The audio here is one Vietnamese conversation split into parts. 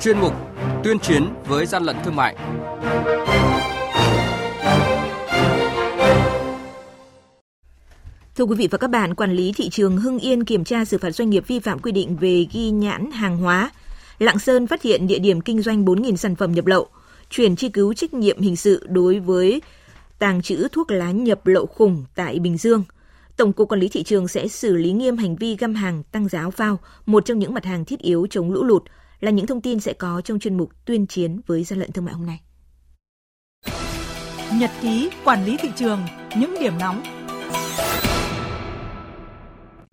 chuyên mục Tuyên chiến với gian lận thương mại. Thưa quý vị và các bạn, quản lý thị trường Hưng Yên kiểm tra xử phạt doanh nghiệp vi phạm quy định về ghi nhãn hàng hóa. Lạng Sơn phát hiện địa điểm kinh doanh 4.000 sản phẩm nhập lậu, chuyển truy cứu trách nhiệm hình sự đối với tàng trữ thuốc lá nhập lậu khủng tại Bình Dương. Tổng cục Quản lý thị trường sẽ xử lý nghiêm hành vi găm hàng tăng giá áo phao, một trong những mặt hàng thiết yếu chống lũ lụt, là những thông tin sẽ có trong chuyên mục tuyên chiến với gian lận thương mại hôm nay. Nhật ký quản lý thị trường, những điểm nóng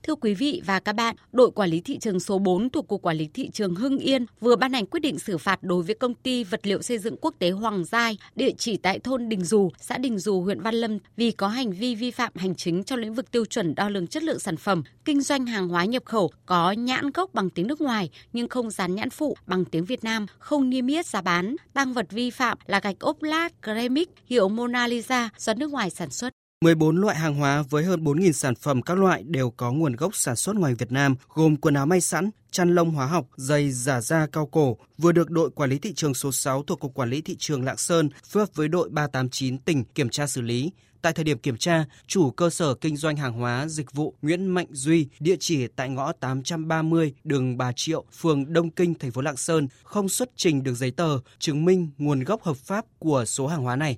Thưa quý vị và các bạn, đội quản lý thị trường số 4 thuộc Cục Quản lý Thị trường Hưng Yên vừa ban hành quyết định xử phạt đối với công ty vật liệu xây dựng quốc tế Hoàng Giai, địa chỉ tại thôn Đình Dù, xã Đình Dù, huyện Văn Lâm vì có hành vi vi phạm hành chính trong lĩnh vực tiêu chuẩn đo lường chất lượng sản phẩm, kinh doanh hàng hóa nhập khẩu có nhãn gốc bằng tiếng nước ngoài nhưng không dán nhãn phụ bằng tiếng Việt Nam, không niêm yết giá bán. Tăng vật vi phạm là gạch ốp lát ceramic hiệu Mona Lisa do nước ngoài sản xuất. 14 loại hàng hóa với hơn 4.000 sản phẩm các loại đều có nguồn gốc sản xuất ngoài Việt Nam, gồm quần áo may sẵn, chăn lông hóa học, giày giả da cao cổ, vừa được đội quản lý thị trường số 6 thuộc Cục Quản lý Thị trường Lạng Sơn phối hợp với đội 389 tỉnh kiểm tra xử lý. Tại thời điểm kiểm tra, chủ cơ sở kinh doanh hàng hóa dịch vụ Nguyễn Mạnh Duy, địa chỉ tại ngõ 830 đường Bà Triệu, phường Đông Kinh, thành phố Lạng Sơn, không xuất trình được giấy tờ chứng minh nguồn gốc hợp pháp của số hàng hóa này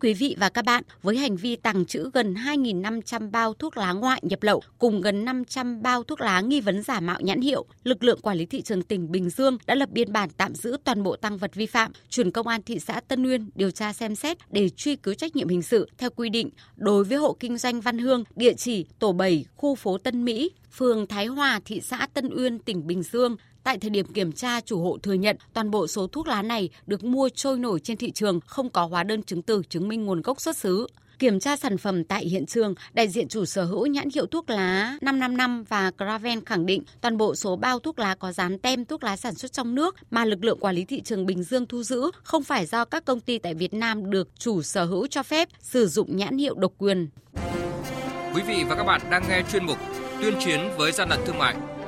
Quý vị và các bạn, với hành vi tàng trữ gần 2.500 bao thuốc lá ngoại nhập lậu cùng gần 500 bao thuốc lá nghi vấn giả mạo nhãn hiệu, lực lượng quản lý thị trường tỉnh Bình Dương đã lập biên bản tạm giữ toàn bộ tăng vật vi phạm, chuyển công an thị xã Tân Uyên điều tra xem xét để truy cứu trách nhiệm hình sự theo quy định đối với hộ kinh doanh Văn Hương, địa chỉ tổ 7, khu phố Tân Mỹ, phường Thái Hòa, thị xã Tân Uyên, tỉnh Bình Dương. Tại thời điểm kiểm tra, chủ hộ thừa nhận toàn bộ số thuốc lá này được mua trôi nổi trên thị trường, không có hóa đơn chứng từ chứng minh nguồn gốc xuất xứ. Kiểm tra sản phẩm tại hiện trường, đại diện chủ sở hữu nhãn hiệu thuốc lá 555 và Graven khẳng định toàn bộ số bao thuốc lá có dán tem thuốc lá sản xuất trong nước mà lực lượng quản lý thị trường Bình Dương thu giữ không phải do các công ty tại Việt Nam được chủ sở hữu cho phép sử dụng nhãn hiệu độc quyền. Quý vị và các bạn đang nghe chuyên mục tuyên chiến với gian lận thương mại.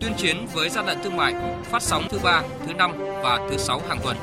tuyên chiến với gian lận thương mại, phát sóng thứ ba, thứ năm và thứ sáu hàng tuần.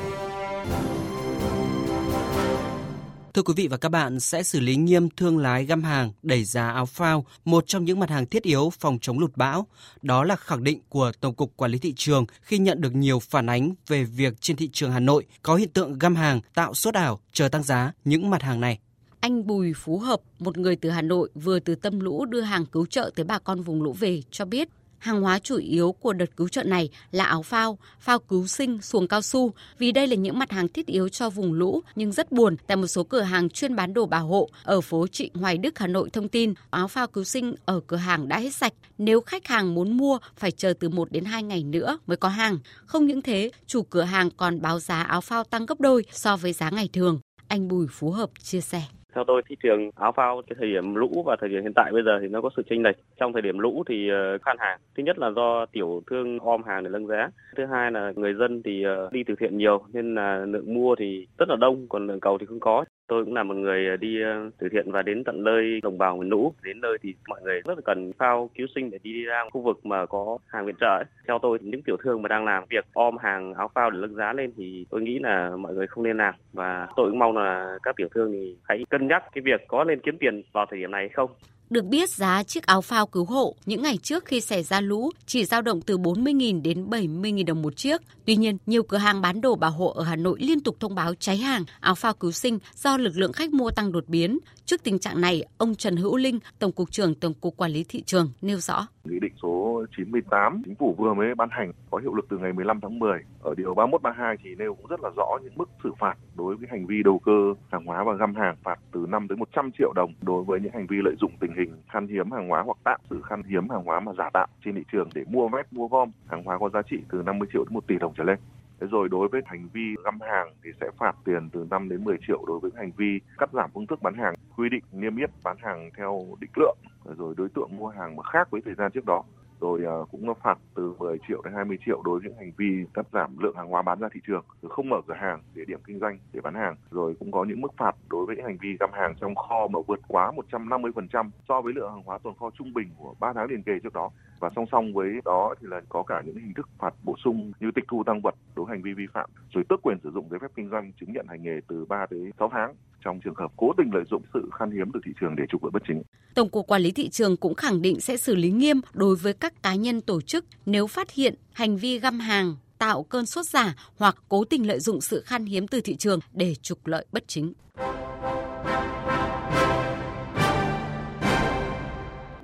Thưa quý vị và các bạn, sẽ xử lý nghiêm thương lái găm hàng, đẩy giá áo phao, một trong những mặt hàng thiết yếu phòng chống lụt bão. Đó là khẳng định của Tổng cục Quản lý thị trường khi nhận được nhiều phản ánh về việc trên thị trường Hà Nội có hiện tượng găm hàng, tạo sốt ảo, chờ tăng giá những mặt hàng này. Anh Bùi Phú Hợp, một người từ Hà Nội vừa từ tâm lũ đưa hàng cứu trợ tới bà con vùng lũ về cho biết Hàng hóa chủ yếu của đợt cứu trợ này là áo phao, phao cứu sinh, xuồng cao su vì đây là những mặt hàng thiết yếu cho vùng lũ nhưng rất buồn tại một số cửa hàng chuyên bán đồ bảo hộ ở phố Trịnh Hoài Đức Hà Nội thông tin áo phao cứu sinh ở cửa hàng đã hết sạch. Nếu khách hàng muốn mua phải chờ từ 1 đến 2 ngày nữa mới có hàng. Không những thế, chủ cửa hàng còn báo giá áo phao tăng gấp đôi so với giá ngày thường. Anh Bùi Phú Hợp chia sẻ. Theo tôi, thị trường áo phao cái thời điểm lũ và thời điểm hiện tại bây giờ thì nó có sự chênh lệch. Trong thời điểm lũ thì ờ, khan hàng. Thứ nhất là do tiểu thương om hàng để nâng giá. Thứ hai là người dân thì ờ, đi từ thiện nhiều nên là lượng mua thì rất là đông, còn lượng cầu thì không có. Tôi cũng là một người ờ, đi ờ, từ thiện và đến tận nơi đồng bào miền lũ. Đến nơi thì mọi người rất là cần phao cứu sinh để đi ra khu vực mà có hàng viện trợ. Ấy. Theo tôi, thì những tiểu thương mà đang làm việc om hàng áo phao để nâng giá lên thì tôi nghĩ là mọi người không nên làm và tôi cũng mong là các tiểu thương thì hãy cân nhắc cái việc có nên kiếm tiền vào thời điểm này hay không. Được biết giá chiếc áo phao cứu hộ những ngày trước khi xảy ra lũ chỉ dao động từ 40.000 đến 70.000 đồng một chiếc. Tuy nhiên, nhiều cửa hàng bán đồ bảo hộ ở Hà Nội liên tục thông báo cháy hàng áo phao cứu sinh do lực lượng khách mua tăng đột biến. Trước tình trạng này, ông Trần Hữu Linh, Tổng cục trưởng Tổng cục Quản lý thị trường nêu rõ. Nghị định số 98 chính phủ vừa mới ban hành có hiệu lực từ ngày 15 tháng 10. Ở điều 31 32 thì nêu cũng rất là rõ những mức xử phạt đối với hành vi đầu cơ hàng hóa và găm hàng phạt từ 5 tới 100 triệu đồng đối với những hành vi lợi dụng tình hình khan hiếm hàng hóa hoặc tạm sự khan hiếm hàng hóa mà giả tạo trên thị trường để mua vét mua gom hàng hóa có giá trị từ 50 triệu đến 1 tỷ đồng trở lên. Thế rồi đối với hành vi găm hàng thì sẽ phạt tiền từ 5 đến 10 triệu đối với hành vi cắt giảm phương thức bán hàng, quy định niêm yết bán hàng theo định lượng, rồi đối tượng mua hàng mà khác với thời gian trước đó rồi ờ, cũng nó phạt từ 10 triệu đến 20 triệu đối với những hành vi cắt giảm lượng hàng hóa bán ra thị trường, rồi không mở cửa hàng, địa điểm kinh doanh để bán hàng, rồi cũng có những mức phạt đối với những hành vi găm hàng trong kho mà vượt quá 150% so với lượng hàng hóa tồn kho trung bình của 3 tháng liền kề trước đó. Và song song với đó thì là có cả những hình thức phạt bổ sung như tịch thu tăng vật đối hành vi vi phạm, rồi tước quyền sử dụng giấy phép kinh doanh chứng nhận hành nghề từ 3 tới 6 tháng trong trường hợp cố tình lợi dụng sự khan hiếm từ thị trường để trục lợi bất chính. Tổng cục Quản lý thị trường cũng khẳng định sẽ xử lý nghiêm đối với các cá nhân tổ chức nếu phát hiện hành vi găm hàng, tạo cơn sốt giả hoặc cố tình lợi dụng sự khan hiếm từ thị trường để trục lợi bất chính.